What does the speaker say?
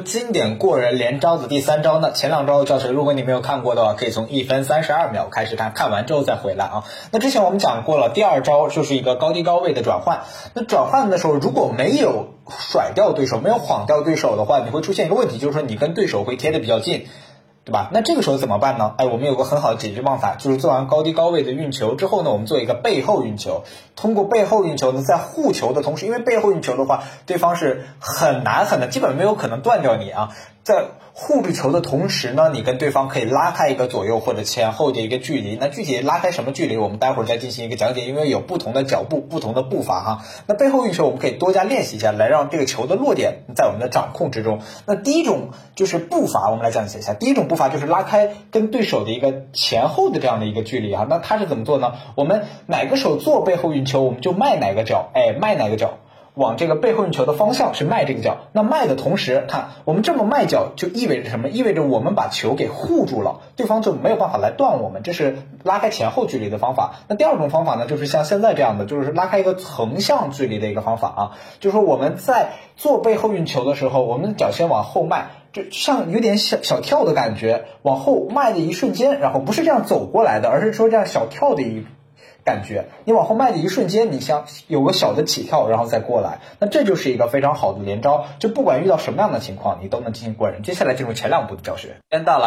经典过人连招的第三招呢，前两招的教学，如果你没有看过的话，可以从一分三十二秒开始看，看完之后再回来啊。那之前我们讲过了，第二招就是一个高低高位的转换。那转换的时候，如果没有甩掉对手，没有晃掉对手的话，你会出现一个问题，就是说你跟对手会贴的比较近。对吧？那这个时候怎么办呢？哎，我们有个很好的解决办法，就是做完高低高位的运球之后呢，我们做一个背后运球。通过背后运球呢，在护球的同时，因为背后运球的话，对方是很难很难，基本没有可能断掉你啊。在护住球的同时呢，你跟对方可以拉开一个左右或者前后的一个距离。那具体拉开什么距离，我们待会儿再进行一个讲解，因为有不同的脚步、不同的步伐哈。那背后运球我们可以多加练习一下，来让这个球的落点在我们的掌控之中。那第一种就是步伐，我们来讲解一下。第一种步伐就是拉开跟对手的一个前后的这样的一个距离啊。那它是怎么做呢？我们哪个手做背后运球，我们就迈哪个脚，哎，迈哪个脚。往这个背后运球的方向去迈这个脚，那迈的同时，看我们这么迈脚就意味着什么？意味着我们把球给护住了，对方就没有办法来断我们。这是拉开前后距离的方法。那第二种方法呢，就是像现在这样的，就是拉开一个横向距离的一个方法啊。就是说我们在做背后运球的时候，我们脚先往后迈，就像有点小小跳的感觉，往后迈的一瞬间，然后不是这样走过来的，而是说这样小跳的一。感觉你往后迈的一瞬间，你像有个小的起跳，然后再过来，那这就是一个非常好的连招。就不管遇到什么样的情况，你都能进行过人。接下来进入前两步的教学。先到了。